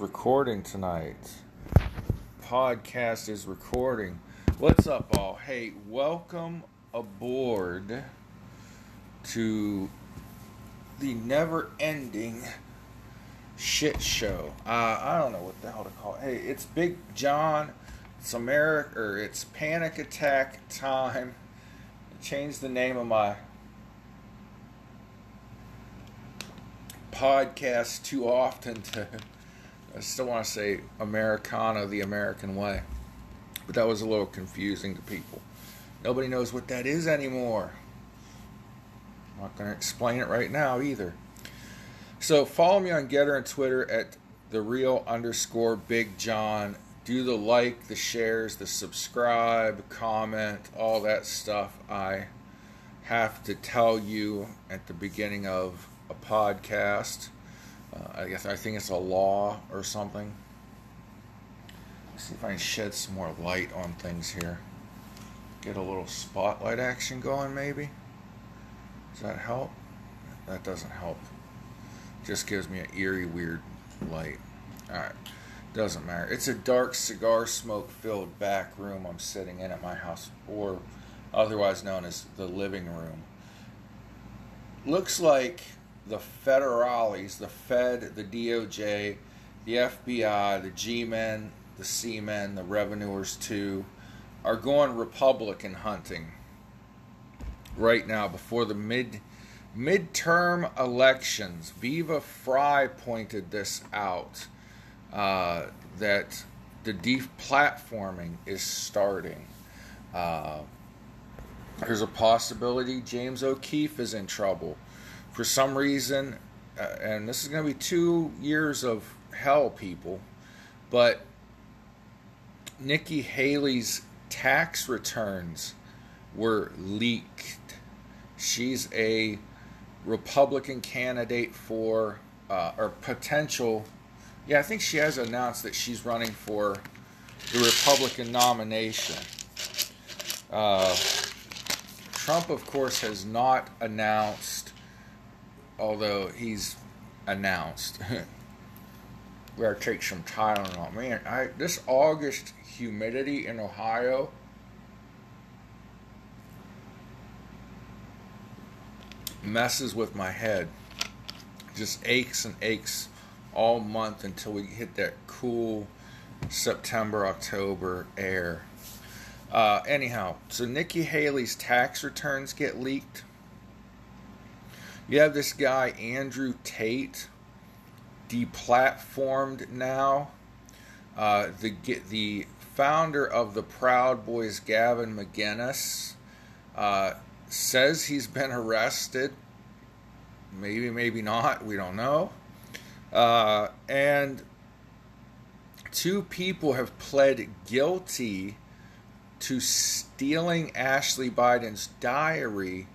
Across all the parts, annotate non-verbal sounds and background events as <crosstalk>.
recording tonight. Podcast is recording. What's up, all? Hey, welcome aboard to the never ending shit show. Uh, I don't know what the hell to call it. Hey, it's Big John. It's America, or it's Panic Attack time. I changed the name of my podcast too often to. <laughs> I still want to say Americana the American way, but that was a little confusing to people. Nobody knows what that is anymore. I'm not going to explain it right now either. So follow me on Gettr and Twitter at the real underscore Big John. Do the like, the shares, the subscribe, comment, all that stuff. I have to tell you at the beginning of a podcast. Uh, I guess I think it's a law or something. Let's see if I can shed some more light on things here. Get a little spotlight action going, maybe. Does that help? That doesn't help. Just gives me an eerie, weird light. Alright. Doesn't matter. It's a dark cigar smoke filled back room I'm sitting in at my house, or otherwise known as the living room. Looks like the federales, the Fed, the DOJ, the FBI, the G-men, the C-men, the revenuers too, are going Republican hunting right now before the mid midterm elections. Viva Frei pointed this out uh, that the deplatforming is starting. Uh, there's a possibility James O'Keefe is in trouble for some reason, uh, and this is going to be two years of hell, people, but Nikki Haley's tax returns were leaked. She's a Republican candidate for, uh, or potential, yeah, I think she has announced that she's running for the Republican nomination. Uh, Trump, of course, has not announced although he's announced. we gotta take some Tylenol. Man, I this August humidity in Ohio. messes with my head. Just aches and aches all month until we hit that cool September, October air. Uh, anyhow, so Nikki Haley's tax returns get leaked. You have this guy, Andrew Tate, deplatformed now. Uh, the the founder of the Proud Boys, Gavin McInnes, uh, says he's been arrested. Maybe, maybe not. We don't know. Uh, and two people have pled guilty to stealing Ashley Biden's diary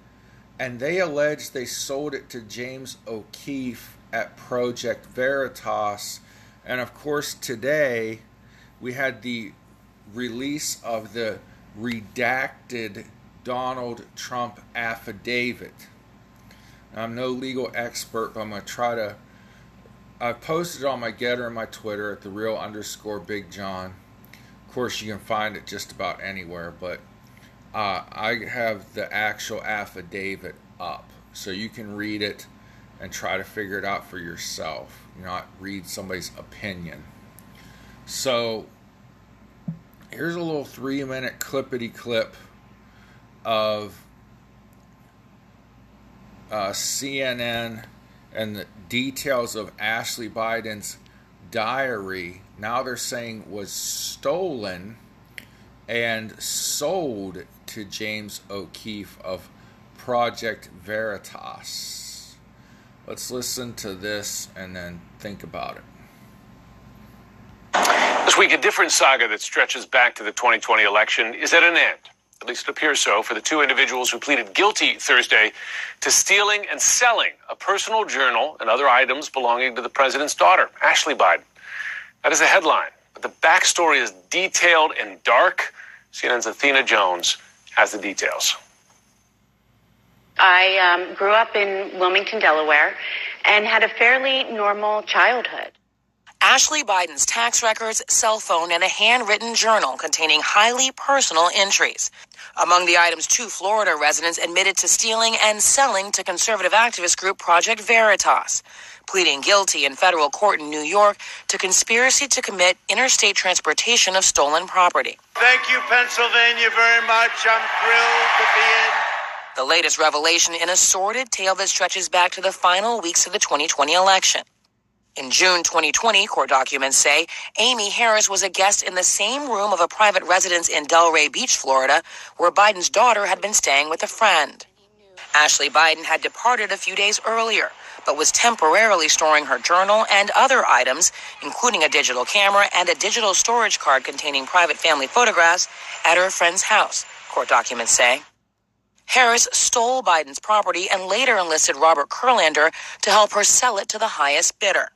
and they allege they sold it to James O'Keefe at Project Veritas. And of course, today we had the release of the redacted Donald Trump affidavit. I'm no legal expert, but I'm going to try to. I posted on my Gettr and my Twitter at the real underscore Big John. Of course, you can find it just about anywhere, but uh, I have the actual affidavit up so you can read it and try to figure it out for yourself, not read somebody's opinion. So here's a little three minute clippity clip of uh, CNN and the details of Ashley Biden's diary now they're saying was stolen and sold to James O'Keefe of Project Veritas. Let's listen to this and then think about it. This week, a different saga that stretches back to the 2020 election is at an end. At least it appears so for the two individuals who pleaded guilty Thursday to stealing and selling a personal journal and other items belonging to the president's daughter, Ashley Biden. That is a headline, but the backstory is detailed and dark. CNN's Athena Jones has the details. I um, grew up in Wilmington, Delaware, and had a fairly normal childhood. Ashley Biden's tax records, cell phone, and a handwritten journal containing highly personal entries. Among the items, two Florida residents admitted to stealing and selling to conservative activist group Project Veritas, pleading guilty in federal court in New York to conspiracy to commit interstate transportation of stolen property. Thank you, Pennsylvania, very much. I'm thrilled to be in. The latest revelation in a sordid tale that stretches back to the final weeks of the 2020 election. In June 2020, court documents say Amy Harris was a guest in the same room of a private residence in Delray Beach, Florida, where Biden's daughter had been staying with a friend. Ashley Biden had departed a few days earlier, but was temporarily storing her journal and other items, including a digital camera and a digital storage card containing private family photographs, at her friend's house, court documents say. Harris stole Biden's property and later enlisted Robert Kurlander to help her sell it to the highest bidder.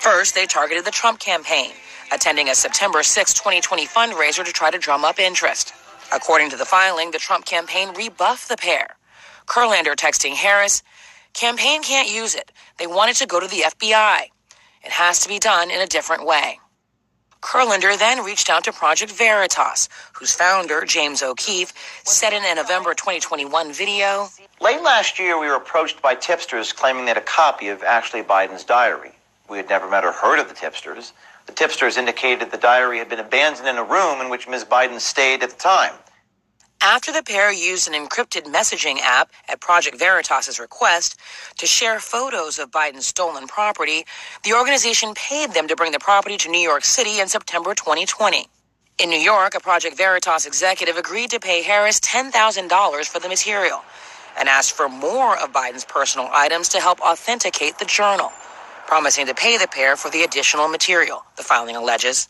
First, they targeted the Trump campaign, attending a September 6, 2020 fundraiser to try to drum up interest. According to the filing, the Trump campaign rebuffed the pair. Kurlander texting Harris, campaign can't use it. They want it to go to the FBI. It has to be done in a different way. Kurlander then reached out to Project Veritas, whose founder, James O'Keefe, said in a November 2021 video Late last year, we were approached by tipsters claiming they had a copy of Ashley Biden's diary. We had never met or heard of the tipsters. The tipsters indicated the diary had been abandoned in a room in which Ms. Biden stayed at the time. After the pair used an encrypted messaging app at Project Veritas's request to share photos of Biden's stolen property, the organization paid them to bring the property to New York City in September 2020. In New York, a Project Veritas executive agreed to pay Harris $10,000 for the material and asked for more of Biden's personal items to help authenticate the journal promising to pay the pair for the additional material, the filing alleges.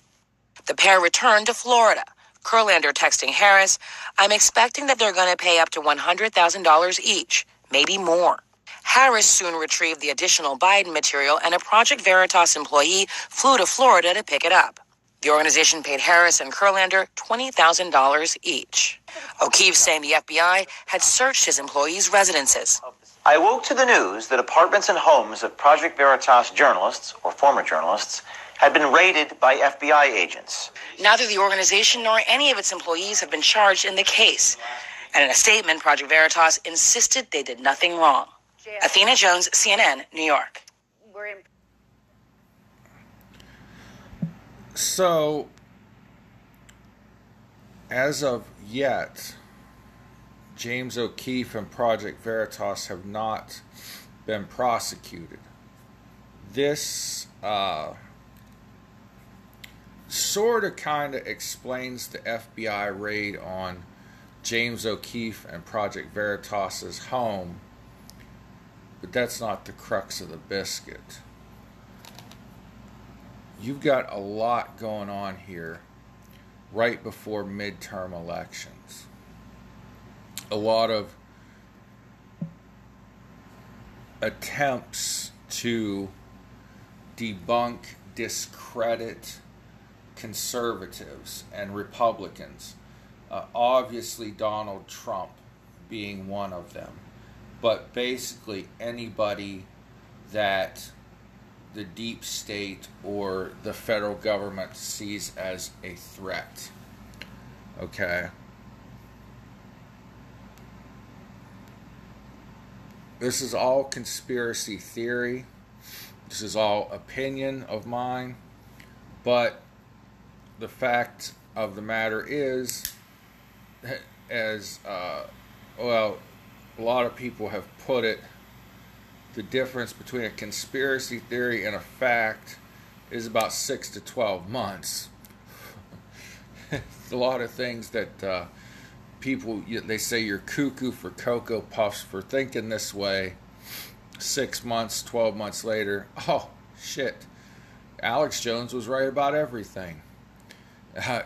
The pair returned to Florida. Kurlander texting Harris, I'm expecting that they're going to pay up to $100,000 each, maybe more. Harris soon retrieved the additional Biden material, and a Project Veritas employee flew to Florida to pick it up. The organization paid Harris and Kurlander $20,000 each. O'Keefe saying the FBI had searched his employees' residences. I woke to the news that apartments and homes of Project Veritas journalists, or former journalists, had been raided by FBI agents. Neither the organization nor any of its employees have been charged in the case. And in a statement, Project Veritas insisted they did nothing wrong. Athena Jones, CNN, New York. So, as of yet, James O'Keefe and Project Veritas have not been prosecuted. This uh, sort of kind of explains the FBI raid on James O'Keefe and Project Veritas's home, but that's not the crux of the biscuit. You've got a lot going on here right before midterm elections a lot of attempts to debunk, discredit conservatives and Republicans. Uh, obviously, Donald Trump being one of them, but basically anybody that the deep state or the federal government sees as a threat. Okay. This is all conspiracy theory. This is all opinion of mine. But the fact of the matter is, as uh, well, a lot of people have put it, the difference between a conspiracy theory and a fact is about six to 12 months. <laughs> a lot of things that. Uh, people they say you're cuckoo for cocoa puffs for thinking this way. Six months 12 months later <laughs> oh shit. Alex jones was right about everything. Uh,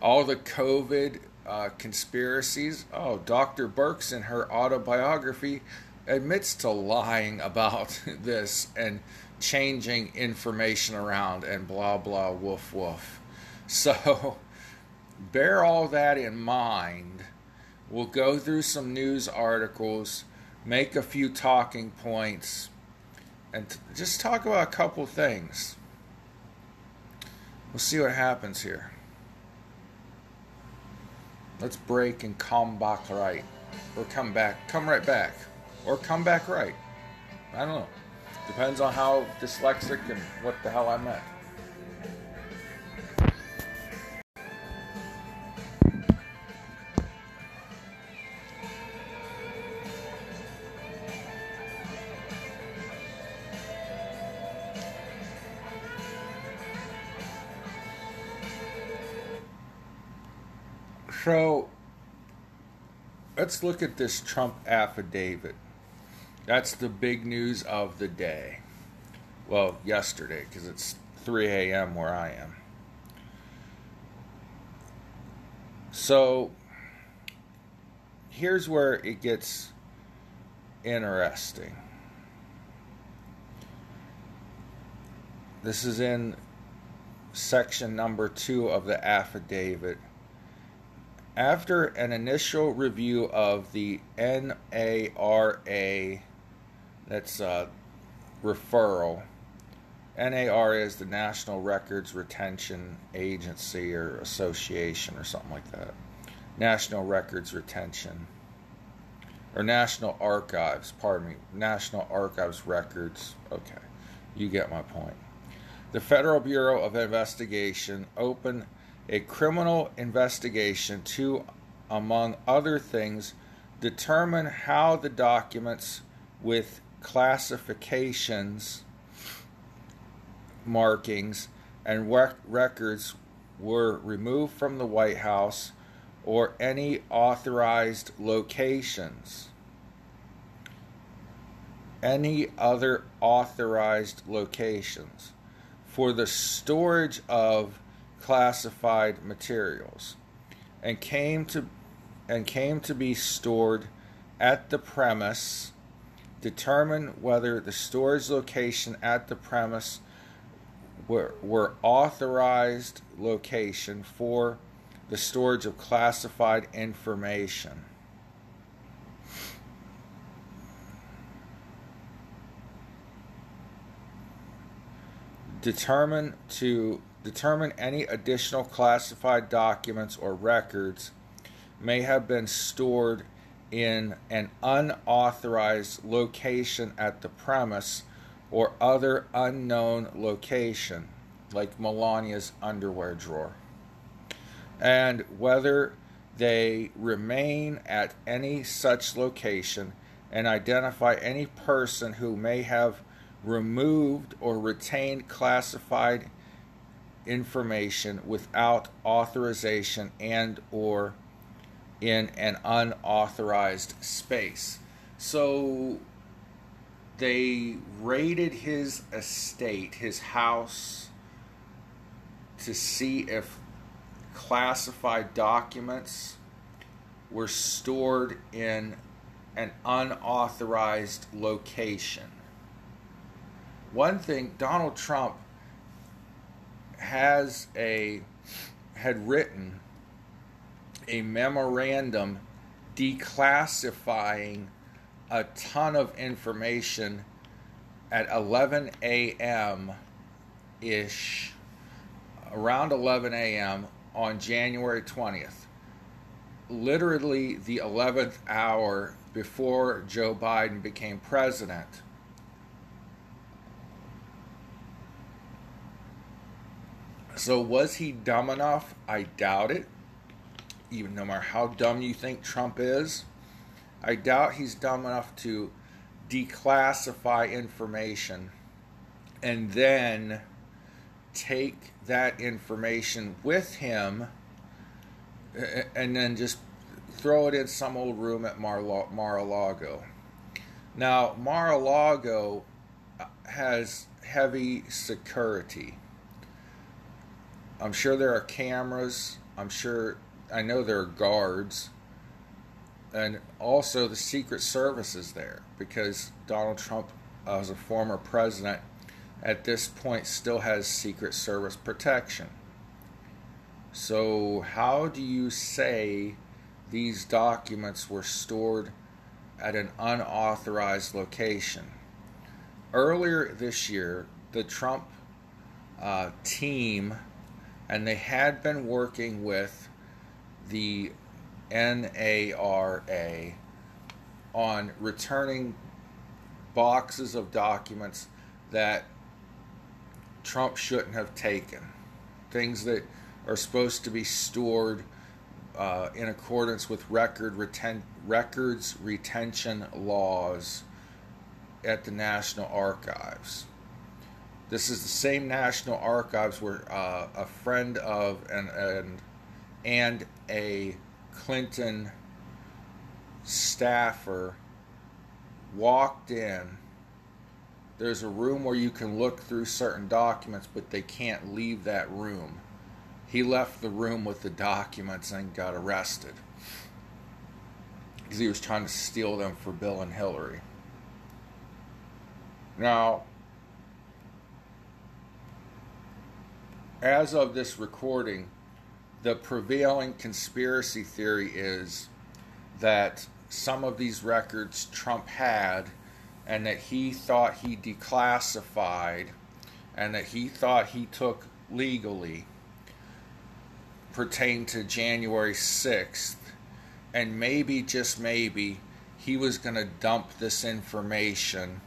all the covid uh, conspiracies oh dr Birx in her autobiography admits to lying <laughs> about this and changing information around and blah blah woof woof. So <laughs> bear all that in mind. We'll go through some news articles, make a few talking points, and t- just talk about a couple things. We'll see what happens here. Let's break and come back right. Or come back, come right back. Or come back right. I don't know. Depends on how dyslexic and what the hell I meant. So let's look at this Trump affidavit. That's the big news of the day. Well, yesterday, because it's 3 a.m. where I am. So here's where it gets interesting. This is in section number two of the affidavit after an initial review of the NARA, that's uh, a referral, NARA is the National Records Retention Agency or Association or something like that. National Records Retention. Or National Archives, pardon me. National Archives Records. Okay, you get my point. The Federal Bureau of Investigation opened a criminal investigation to, among other things, determine how the documents with classifications, markings, and rec- records were removed from the White House or any authorized locations. Any other authorized locations for the storage of classified materials and came to and came to be stored at the premise determine whether the storage location at the premise were, were authorized location for the storage of classified information. Determine to determine any additional classified documents or records may have been stored in an unauthorized location at the premise or other unknown location, like Melania's underwear drawer, and whether they remain at any such location and identify any person who may have removed or retained classified information without authorization and or in an unauthorized space. So they raided his estate, his house to see if classified documents were stored in an unauthorized location. One thing Donald Trump has a had written a memorandum declassifying a ton of information at 11 a.m. ish, around 11 a.m. on January 20th. Literally the 11th hour before Joe Biden became president. So was he dumb enough? I doubt it. Even no matter how dumb you think Trump is, I doubt he's dumb enough to declassify information and then take that information with him and then just throw it in some old room at Mar-a-Lago. Now, Mar-a-Lago has heavy security. I'm sure there are cameras. I'm sure, I know there are guards. And also the Secret Service is there because Donald Trump, as a former president, at this point still has Secret Service protection. So, how do you say these documents were stored at an unauthorized location? Earlier this year, the Trump uh, team and they had been working with the NARA on returning boxes of documents that Trump shouldn't have taken. Things that are supposed to be stored uh, in accordance with record reten- records retention laws at the National Archives. This is the same National Archives where uh, a friend of and, and and a Clinton staffer walked in. There's a room where you can look through certain documents, but they can't leave that room. He left the room with the documents and got arrested because he was trying to steal them for Bill and Hillary. Now, as of this recording, the prevailing conspiracy theory is that some of these records Trump had and that he thought he declassified and that he thought he took legally pertain to January 6th and maybe just maybe he was going to dump this information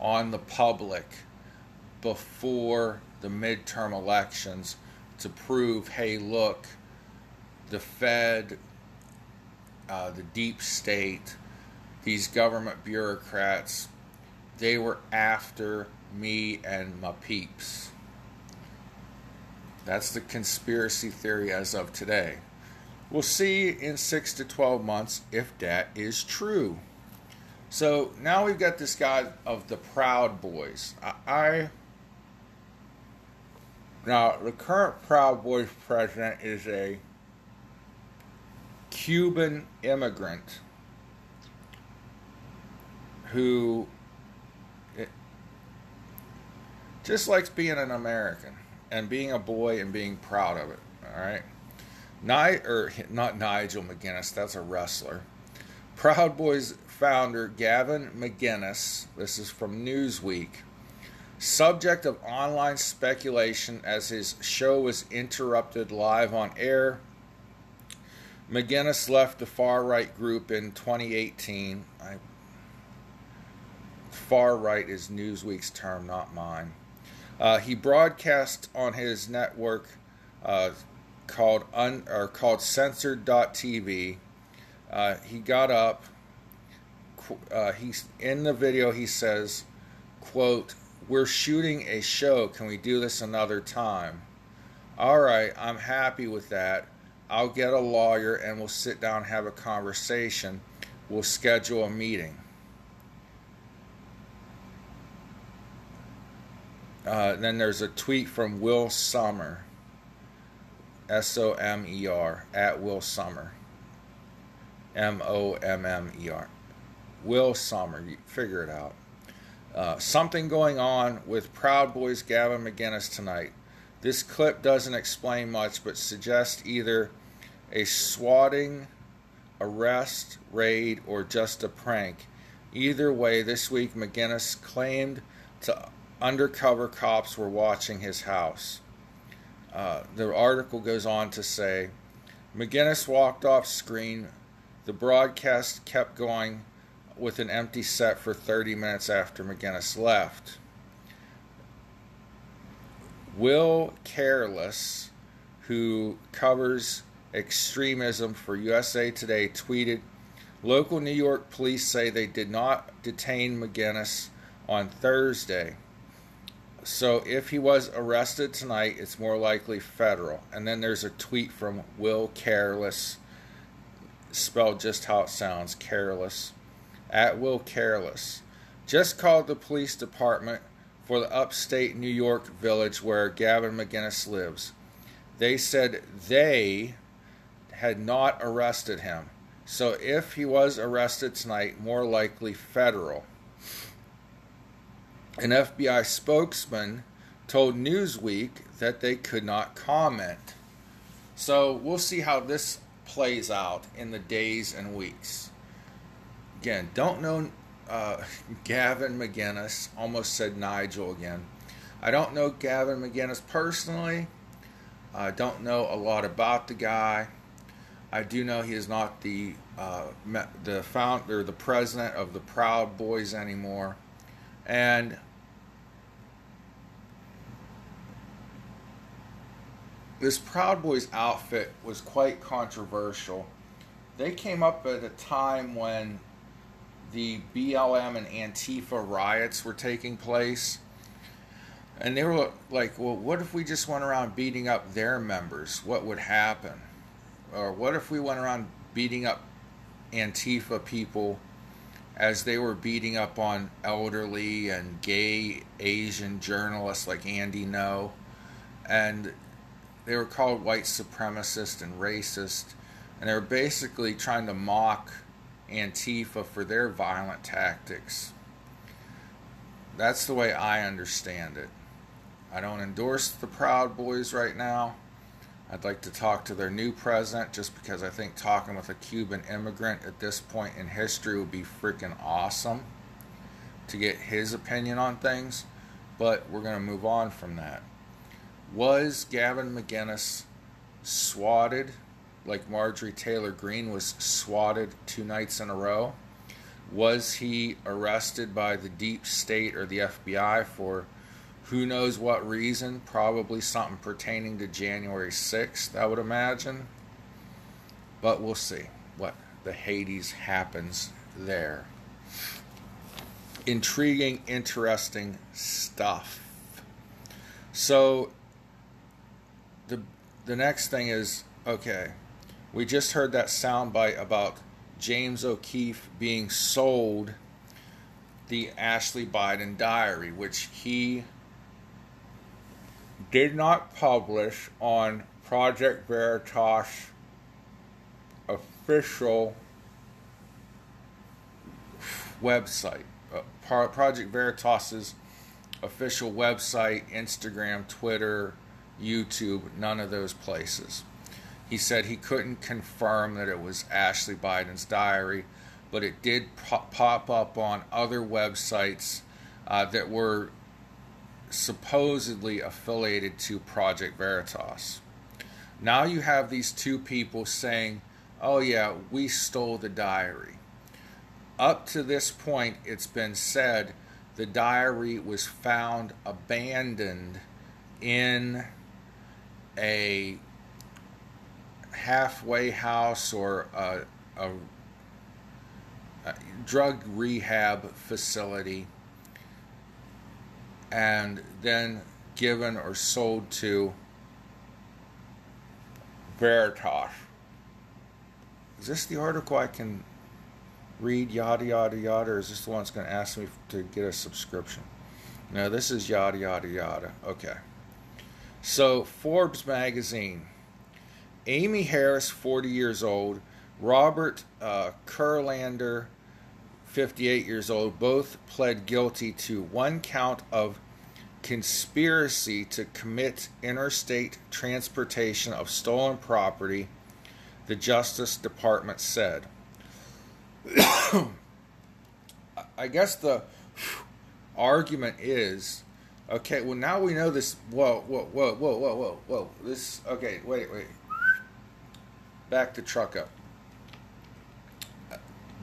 on the public before the midterm elections to prove hey, look, the Fed, uh, the deep state, these government bureaucrats, they were after me and my peeps. That's the conspiracy theory as of today. We'll see in six to 12 months if that is true. So now we've got this guy of the Proud Boys. I, I now the current Proud Boys president is a Cuban immigrant who it, just likes being an American and being a boy and being proud of it. All right, Ni- or not Nigel McGuinness, that's a wrestler. Proud Boys founder Gavin McInnes, this is from Newsweek, subject of online speculation as his show was interrupted live on air. McGinnis left the far right group in 2018. I, far right is Newsweek's term, not mine. Uh, he broadcast on his network uh, called un, or called Censored.tv. Uh, he got up uh, he's in the video. He says, "quote We're shooting a show. Can we do this another time?" All right, I'm happy with that. I'll get a lawyer and we'll sit down have a conversation. We'll schedule a meeting. Uh, then there's a tweet from Will Sommer, S O M E R, at Will Sommer, M O M M E R. Will Sommer. You figure it out. Uh, something going on with Proud Boys Gavin McGinnis tonight. This clip doesn't explain much, but suggests either a swatting, arrest, raid, or just a prank. Either way, this week McGinnis claimed to undercover cops were watching his house. Uh, the article goes on to say McGinnis walked off screen. The broadcast kept going with an empty set for 30 minutes after McGinnis left. Will Carless, who covers extremism for USA Today, tweeted Local New York police say they did not detain McGinnis on Thursday. So if he was arrested tonight, it's more likely federal. And then there's a tweet from Will Carless, spelled just how it sounds careless at Will Carless. Just called the police department for the upstate New York village where Gavin McGinnis lives. They said they had not arrested him. So if he was arrested tonight, more likely federal. An FBI spokesman told Newsweek that they could not comment. So we'll see how this plays out in the days and weeks again, don't know uh, <laughs> Gavin McGinnis. Almost said Nigel again. I don't know Gavin McGinnis personally. I don't know a lot about the guy. I do know he is not the uh, the founder, the president of the Proud Boys anymore, and this Proud Boys outfit was quite controversial. They came up at a time when the BLM and Antifa riots were taking place. And they were like, well, what if we just went around beating up their members? What would happen? Or what if we went around beating up Antifa people as they were beating up on elderly and gay Asian journalists like Andy Ngo? And they were called white supremacist and racist. And they were basically trying to mock Antifa for their violent tactics. That's the way I understand it. I don't endorse the Proud Boys right now. I'd like to talk to their new president just because I think talking with a Cuban immigrant at this point in history would be freaking awesome to get his opinion on things. But we're going to move on from that. Was Gavin McInnes swatted like Marjorie Taylor Greene was swatted two nights in a row? Was he arrested by the deep state or the FBI for who knows what reason? Probably something pertaining to January 6th, I would imagine. But we'll see what the Hades happens there. Intriguing, interesting stuff. So the the next thing is okay we just heard that soundbite about James O'Keefe being sold the Ashley Biden diary, which he did not publish on Project Veritas official website. Uh, Project Veritas's official website, Instagram, Twitter, YouTube, none of those places. He said he couldn't confirm that it was Ashley Biden's diary, but it did pop up on other websites uh, that were supposedly affiliated to Project Veritas. Now you have these two people saying, oh, yeah, we stole the diary. Up to this point, it's been said the diary was found abandoned in a halfway house or a, a, a drug rehab facility and then given or sold to Veritas. Is this the article I can read yada yada yada, or is this the one that's going to ask me to get a subscription? No, this is yada yada yada. Okay. So, Forbes magazine Amy Harris, 40 years old, Robert uh, Kurlander, 58 years old, both pled guilty to one count of conspiracy to commit interstate transportation of stolen property, the Justice Department said. <coughs> I guess the argument is okay, well, now we know this. Whoa, whoa, whoa, whoa, whoa, whoa, whoa. This, okay, wait, wait back the truck up.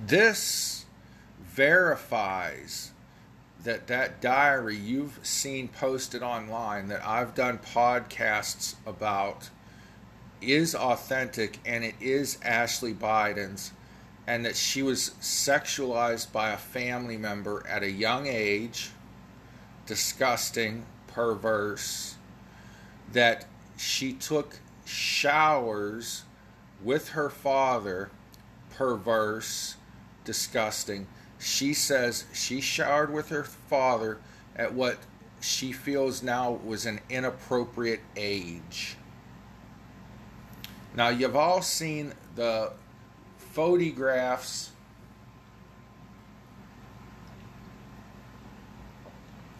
This verifies that that diary you've seen posted online that I've done podcasts about is authentic and it is Ashley Biden's and that she was sexualized by a family member at a young age disgusting perverse that she took showers with her father, perverse, disgusting. She says she showered with her father at what she feels now was an inappropriate age. Now, you've all seen the photographs.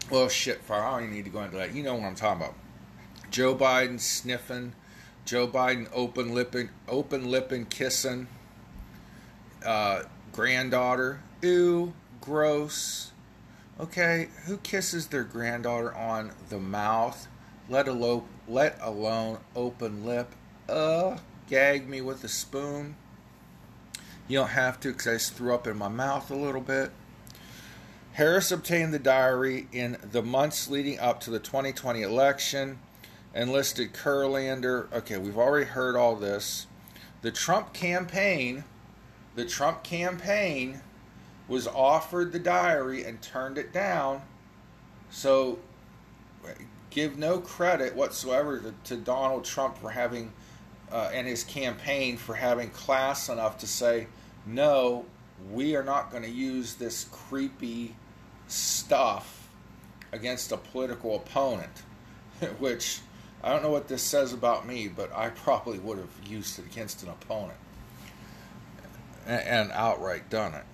Well, shit, fire. I don't even need to go into that. You know what I'm talking about. Joe Biden sniffing Joe Biden open lipping, open lipping, kissing uh, granddaughter. Ew, gross. Okay, who kisses their granddaughter on the mouth? let alone let alone open lip. Uh, gag me with a spoon. You don't have to because I just threw up in my mouth a little bit. Harris obtained the diary in the months leading up to the 2020 election, enlisted Kurlander. Okay, we've already heard all this. The Trump campaign, the Trump campaign was offered the diary and turned it down. So give no credit whatsoever to, to Donald Trump for having uh, and his campaign for having class enough to say, no, we are not going to use this creepy stuff against a political opponent, <laughs> which I don't know what this says about me, but I probably would have used it against an opponent and, and outright done it,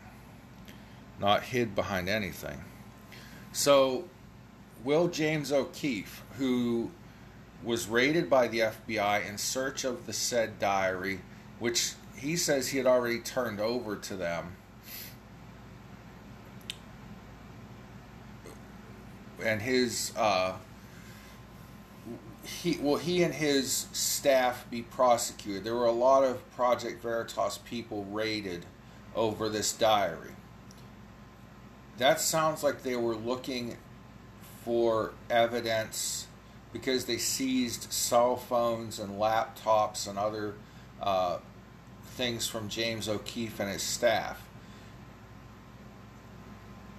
not hid behind anything. So, Will James O'Keefe, who was raided by the FBI in search of the said diary, which he says he had already turned over to them. And his, uh, he, well, he and his staff be prosecuted. There were a lot of Project Veritas people raided over this diary. That sounds like they were looking for evidence because they seized cell phones and laptops and other uh, things from James O'Keefe and his staff.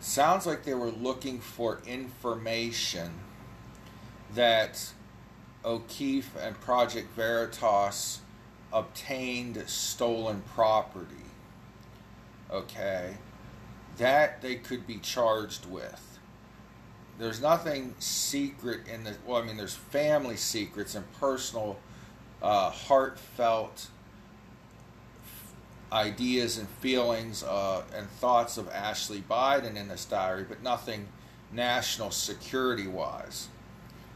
Sounds like they were looking for information that O'Keefe and Project Veritas obtained stolen property. Okay. That they could be charged with there's nothing secret in the well i mean there's family secrets and personal uh, heartfelt ideas and feelings uh, and thoughts of ashley biden in this diary but nothing national security wise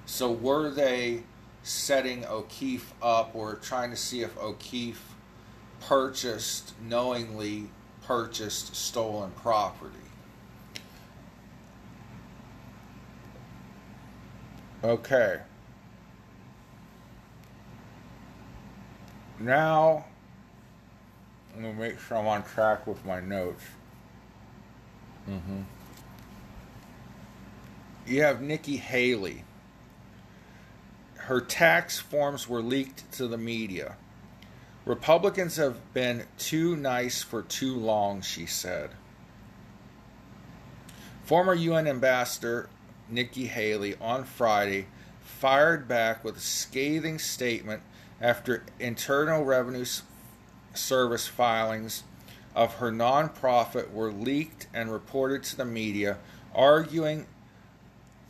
so were they setting o'keefe up or trying to see if o'keefe purchased knowingly purchased stolen property Okay. Now, I'm going to make sure I'm on track with my notes. Mm-hmm. You have Nikki Haley. Her tax forms were leaked to the media. Republicans have been too nice for too long, she said. Former UN ambassador Nikki Haley on Friday fired back with a scathing statement after Internal Revenue Service filings of her nonprofit were leaked and reported to the media, arguing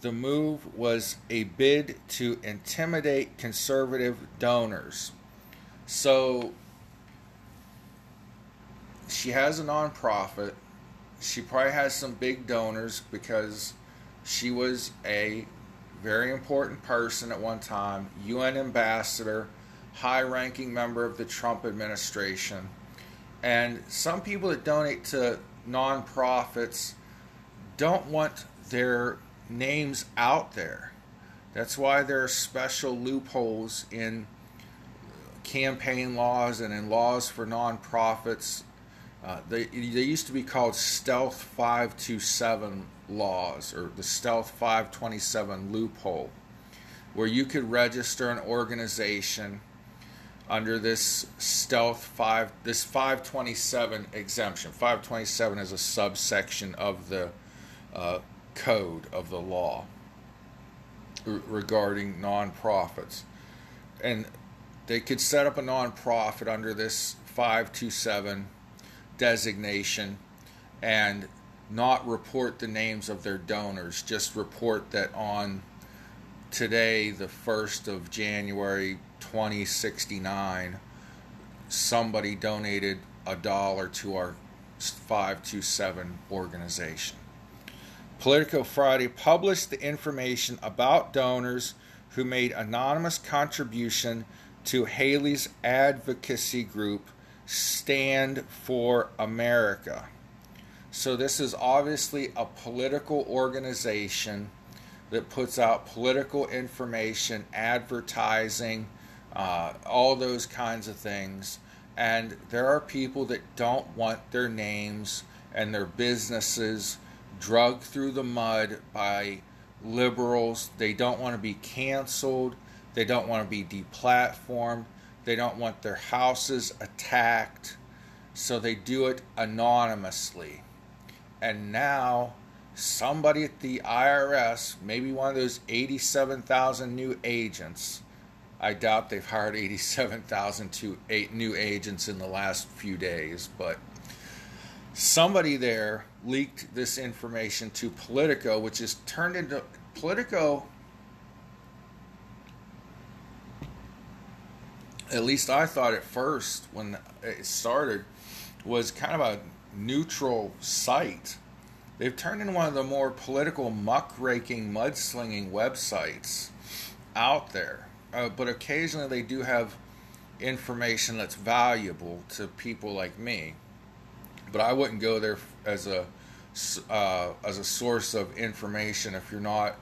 the move was a bid to intimidate conservative donors. So she has a nonprofit. She probably has some big donors because she was a very important person at one time, UN ambassador, high ranking member of the Trump administration. And some people that donate to nonprofits don't want their names out there. That's why there are special loopholes in campaign laws and in laws for nonprofits. Uh, they, they used to be called Stealth 527 laws or the Stealth 527 loophole, where you could register an organization under this Stealth 5 this 527 exemption. 527 is a subsection of the uh, code of the law regarding nonprofits. And they could set up a nonprofit under this 527 designation and not report the names of their donors, just report that on today, the 1st of January 2069, somebody donated a dollar to our 527 organization. Politico Friday published the information about donors who made anonymous contribution to Haley's advocacy group Stand for America. So, this is obviously a political organization that puts out political information, advertising, uh, all those kinds of things. And there are people that don't want their names and their businesses drugged through the mud by liberals. They don't want to be canceled. They don't want to be deplatformed. They don't want their houses attacked. So they do it anonymously. And now somebody at the IRS, maybe one of those 87,000 new agents, I doubt they've hired 87,000 to eight new agents in the last few days, but somebody there leaked this information to Politico, which is turned into Politico. At least I thought at first when it started was kind of a neutral site. They've turned into one of the more political muckraking, mudslinging websites out there. Uh, but occasionally they do have information that's valuable to people like me. But I wouldn't go there as a uh, as a source of information if you're not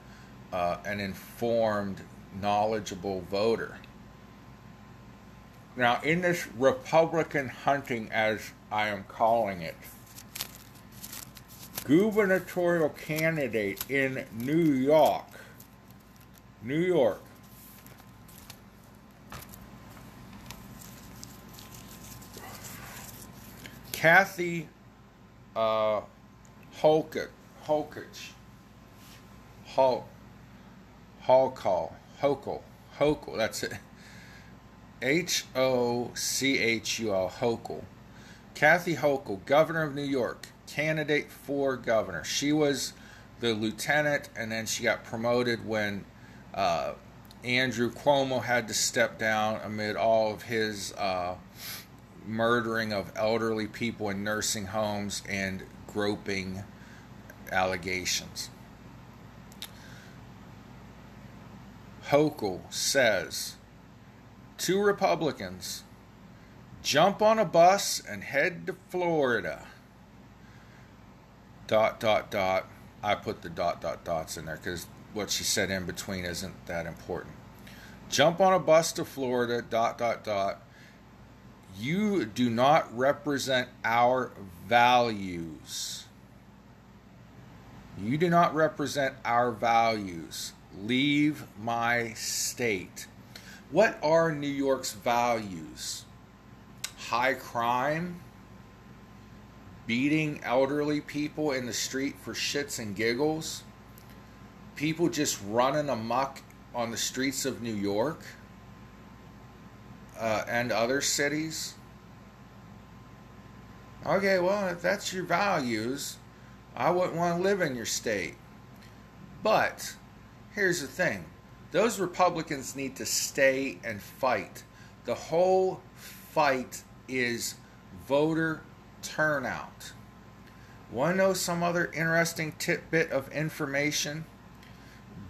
uh, an informed, knowledgeable voter. Now, in this Republican hunting, as I am calling it, gubernatorial candidate in New York, New York, Kathy uh, Holkich, Hol, Holcall, Hochul, Hochul, that's it. H O C H U L, Hochul. Kathy Hochul, governor of New York, candidate for governor. She was the lieutenant, and then she got promoted when uh, Andrew Cuomo had to step down amid all of his uh, murdering of elderly people in nursing homes and groping allegations. Hochul says two Republicans jump on a bus and head to Florida. Dot, dot, dot. I put the dot, dot, dots in there because what she said in between isn't that important. Jump on a bus to Florida, dot, dot, dot you do not represent our values. You do not represent our values. Leave my state. What are New York's values? High crime? Beating elderly people in the street for shits and giggles? People just running amok on the streets of New York? Uh, and other cities. Okay, well, if that's your values, I wouldn't want to live in your state. But here's the thing those Republicans need to stay and fight. The whole fight is voter turnout. Want to know some other interesting tidbit of information?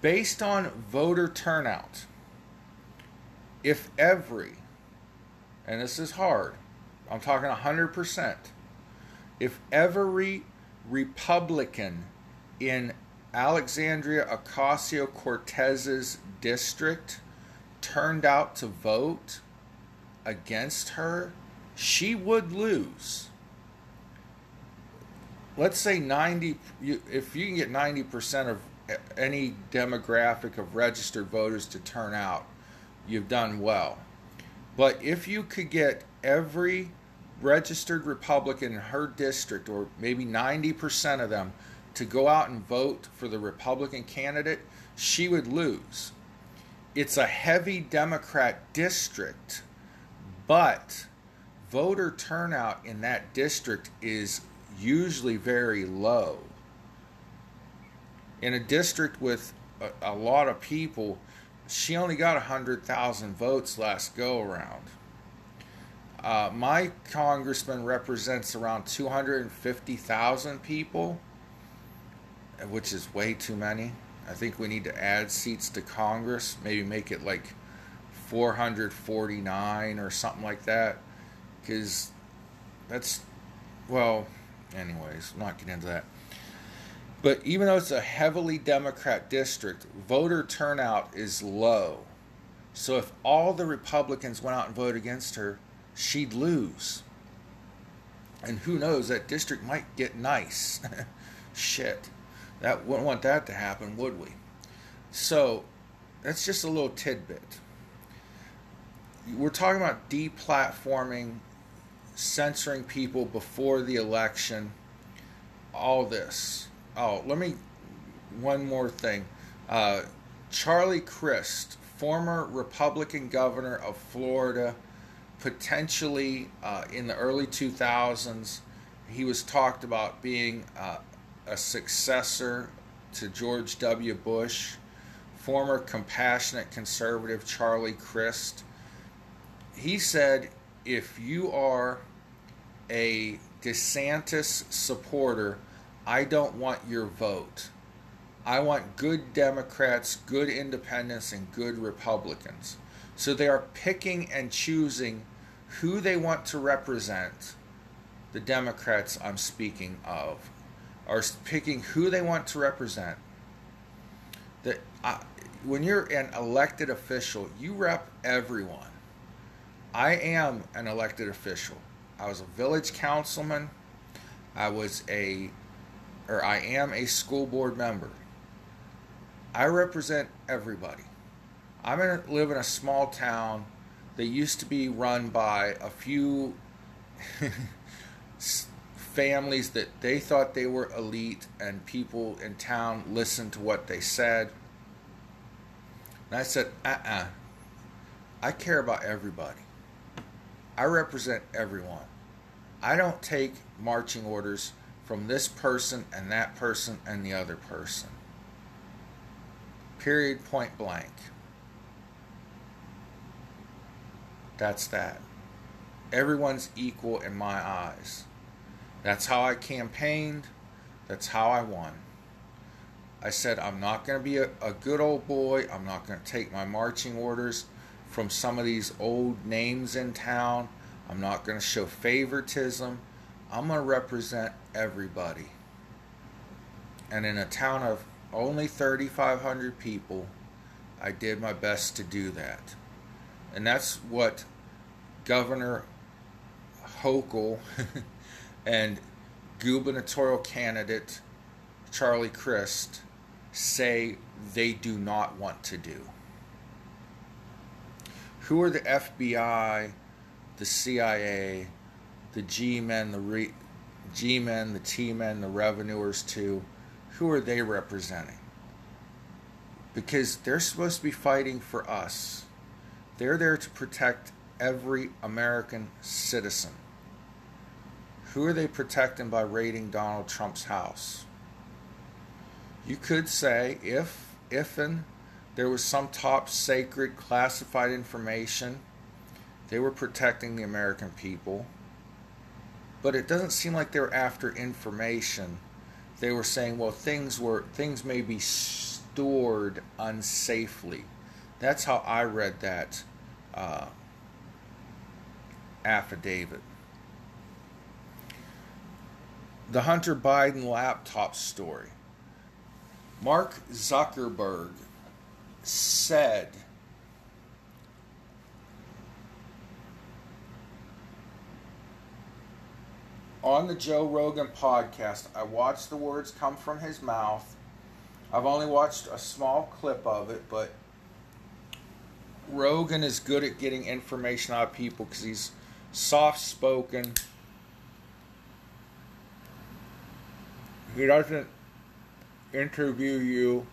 Based on voter turnout, if every and this is hard, I'm talking 100%. If every Republican in Alexandria Ocasio Cortez's district turned out to vote against her, she would lose. Let's say 90, if you can get 90% of any demographic of registered voters to turn out, you've done well. But if you could get every registered Republican in her district, or maybe 90% of them, to go out and vote for the Republican candidate, she would lose. It's a heavy Democrat district, but voter turnout in that district is usually very low. In a district with a, a lot of people, she only got 100,000 votes last go around. Uh, my congressman represents around 250,000 people, which is way too many. I think we need to add seats to Congress, maybe make it like 449 or something like that. Because that's, well, anyways, not getting into that. But even though it's a heavily Democrat district, voter turnout is low. So if all the Republicans went out and voted against her, she'd lose. And who knows, that district might get nice. <laughs> Shit. That wouldn't want that to happen, would we? So that's just a little tidbit. We're talking about deplatforming, censoring people before the election, all this. Oh, let me, one more thing. Uh, Charlie Crist, former Republican governor of Florida, potentially uh, in the early 2000s, he was talked about being uh, a successor to George W. Bush. Former compassionate conservative Charlie Crist. He said, if you are a DeSantis supporter, I don't want your vote. I want good Democrats, good independents, and good Republicans. So they are picking and choosing who they want to represent. The Democrats I'm speaking of are picking who they want to represent. That when you're an elected official, you rep everyone. I am an elected official. I was a village councilman. I was a, or I am a school board member. I represent everybody. I live in a small town that used to be run by a few <laughs> families that they thought they were elite and people in town listened to what they said. And I said, uh uh-uh. uh I care about everybody. I represent everyone. I don't take marching orders from this person and that person and the other person. Period, point blank. That's that. Everyone's equal in my eyes. That's how I campaigned. That's how I won. I said, I'm not going to be a, a, good old boy. I'm not going to take my marching orders from some of these old names in town. I'm not going to show favoritism. I'm going to represent everybody. And in a town of only 3,500 people, I did my best to do that. And that's what Governor Hochul <laughs> and gubernatorial candidate Charlie Crist say they do not want to do. Who are the FBI, the CIA, the G men, the G men, the T men, the revenuers to? Who are they representing? Because they're supposed to be fighting for us. They're there to protect every American citizen. Who are they protecting by raiding Donald Trump's house? You could say if if and there was some top sacred classified information, they were protecting the American people. But it doesn't seem like they were after information. They were saying, well, things were things may be stored unsafely. That's how I read that uh, affidavit. The Hunter Biden laptop story. Mark Zuckerberg said on the Joe Rogan podcast, I watched the words come from his mouth. I've only watched a small clip of it, but Rogan is good at getting information out of people because he's soft spoken. He doesn't interview you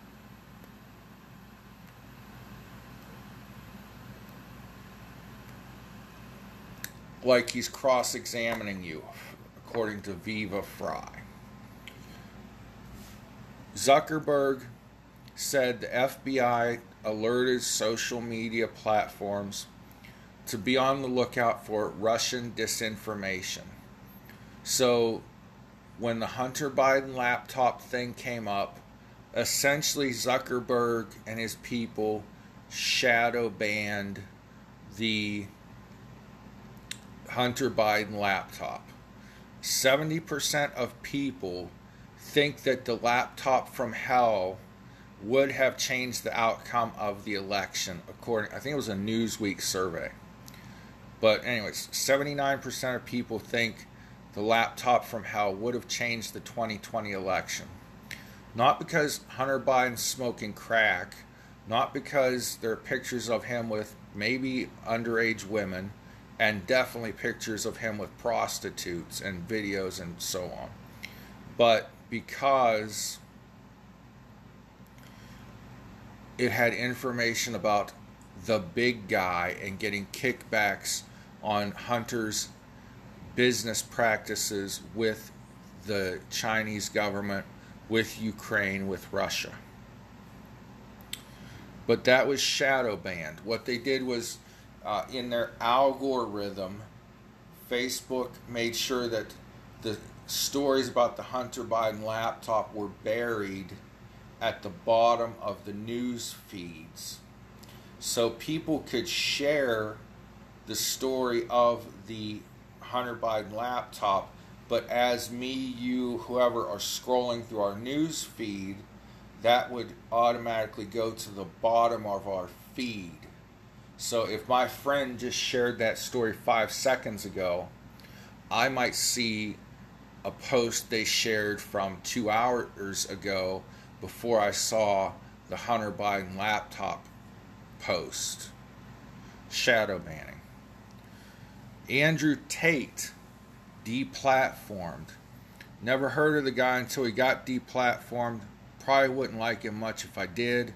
like he's cross examining you, according to Viva Frei. Zuckerberg said the FBI alerted social media platforms to be on the lookout for Russian disinformation. So when the Hunter Biden laptop thing came up, essentially Zuckerberg and his people shadow banned the Hunter Biden laptop. 70% of people think that the laptop from hell would have changed the outcome of the election, according I think it was a Newsweek survey. But anyways, 79% of people think the laptop from hell would have changed the 2020 election. Not because Hunter Biden's smoking crack, not because there are pictures of him with maybe underage women, and definitely pictures of him with prostitutes and videos and so on, but because it had information about the big guy and getting kickbacks on Hunter's business practices with the Chinese government, with Ukraine, with Russia. But that was shadow banned. What they did was uh, in their algorithm, Facebook made sure that the stories about the Hunter Biden laptop were buried at the bottom of the news feeds so people could share the story of the Hunter Biden laptop. But as me, you, whoever are scrolling through our news feed, that would automatically go to the bottom of our feed. So if my friend just shared that story five seconds ago, I might see a post they shared from two hours ago before I saw the Hunter Biden laptop post. Shadow banning. Andrew Tate deplatformed. Never heard of the guy until he got deplatformed. Probably wouldn't like him much if I did.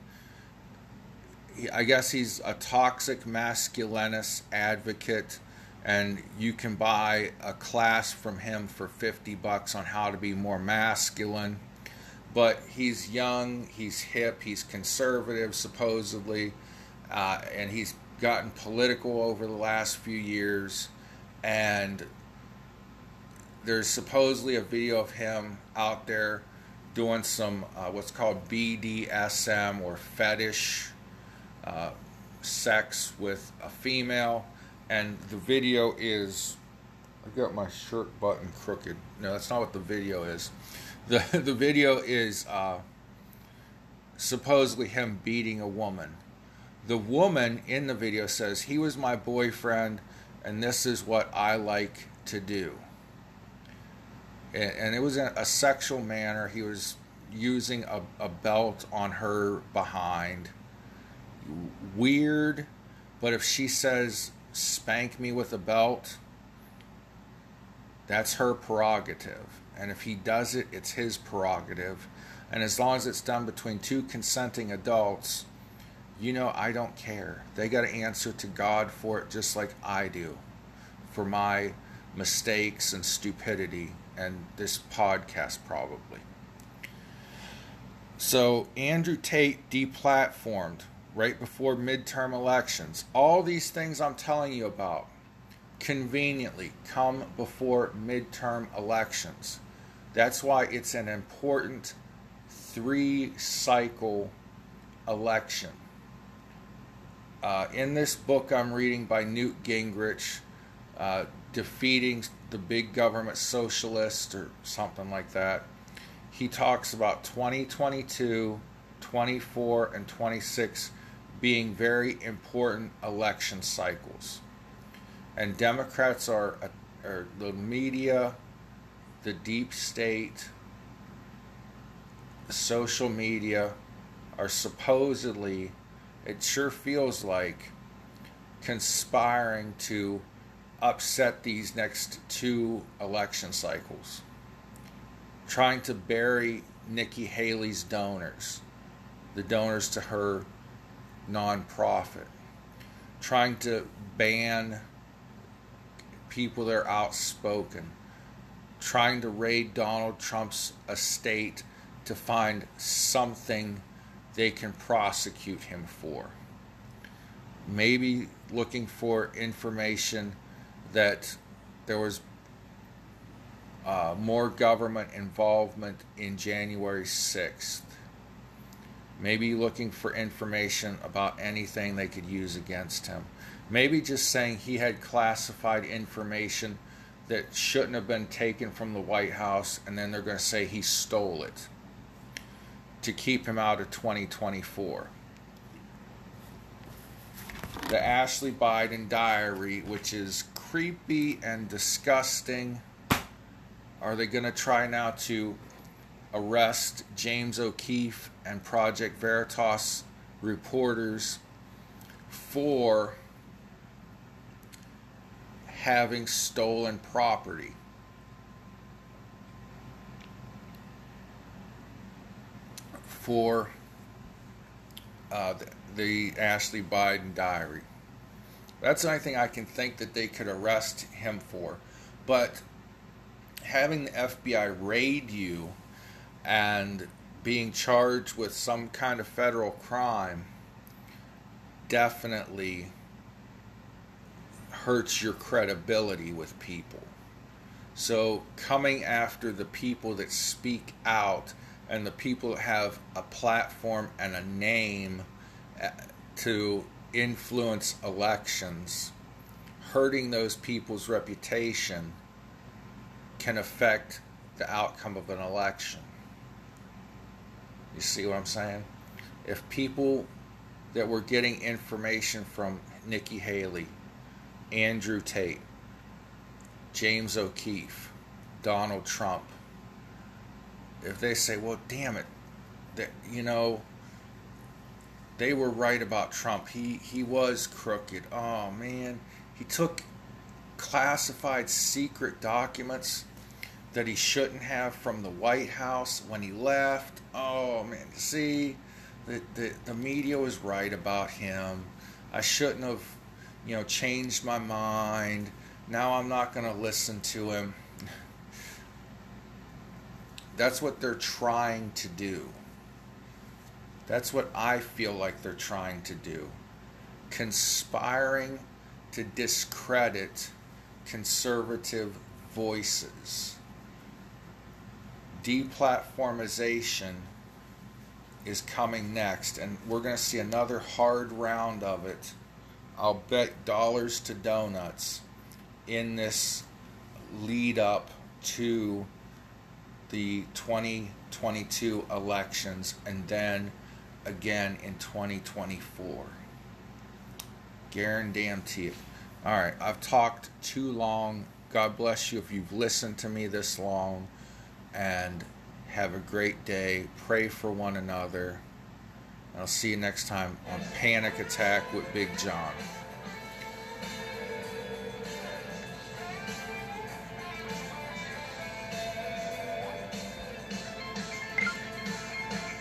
I guess he's a toxic masculinist advocate, and you can buy a class from him for 50 bucks on how to be more masculine. But he's young, he's hip, he's conservative, supposedly, uh, and he's gotten political over the last few years. And there's supposedly a video of him out there doing some uh, what's called BDSM or fetish uh, sex with a female, and the video is. I got my shirt button crooked. No, that's not what the video is. the <laughs> The video is uh, supposedly him beating a woman. The woman in the video says he was my boyfriend, and this is what I like to do. And, and it was in a sexual manner. He was using a, a belt on her behind weird, but if she says spank me with a belt, that's her prerogative. And if he does it, it's his prerogative. And as long as it's done between two consenting adults, you know, I don't care. They got to answer to God for it just like I do for my mistakes and stupidity and this podcast, probably. So, Andrew Tate deplatformed right before midterm elections. All these things I'm telling you about conveniently come before midterm elections. That's why it's an important three cycle election. Uh, in this book I'm reading by Newt Gingrich, uh, Defeating the Big Government Socialist, or something like that, he talks about 2022, 24, and 26 being very important election cycles. And Democrats are, are the media, the deep state, the social media are supposedly, it sure feels like, conspiring to upset these next two election cycles. Trying to bury Nikki Haley's donors, the donors to her nonprofit, trying to ban people that are outspoken, trying to raid Donald Trump's estate to find something they can prosecute him for. Maybe looking for information that there was uh, more government involvement in January 6th Maybe looking for information about anything they could use against him. Maybe just saying he had classified information that shouldn't have been taken from the White House, and then they're going to say he stole it to keep him out of 2024. The Ashley Biden diary, which is creepy and disgusting. Are they going to try now to arrest James O'Keefe and Project Veritas reporters for having stolen property? For uh, the, the Ashley Biden diary. That's the only thing I can think that they could arrest him for. But having the FBI raid you and being charged with some kind of federal crime definitely hurts your credibility with people. So, coming after the people that speak out and the people that have a platform and a name uh, to influence elections, hurting those people's reputation can affect the outcome of an election. You see what I'm saying? If people that were getting information from Nikki Haley, Andrew Tate, James O'Keefe, Donald Trump, if they say, well, damn it, that, you know, they were right about Trump. He, he was crooked. Oh, man. He took classified secret documents that he shouldn't have from the White House when he left. Oh man, see, the, the, the media was right about him. I shouldn't have, you know, changed my mind. Now I'm not going to listen to him. That's what they're trying to do. That's what I feel like they're trying to do. Conspiring to discredit conservative voices deplatformization is coming next, and we're going to see another hard round of it. I'll bet dollars to donuts in this lead up to the 2022 elections and then again in 2024. Guarantee it. All right, I've talked too long. God bless you if you've listened to me this long and have a great day. Pray for one another. I'll see you next time on Panic Attack with Big John.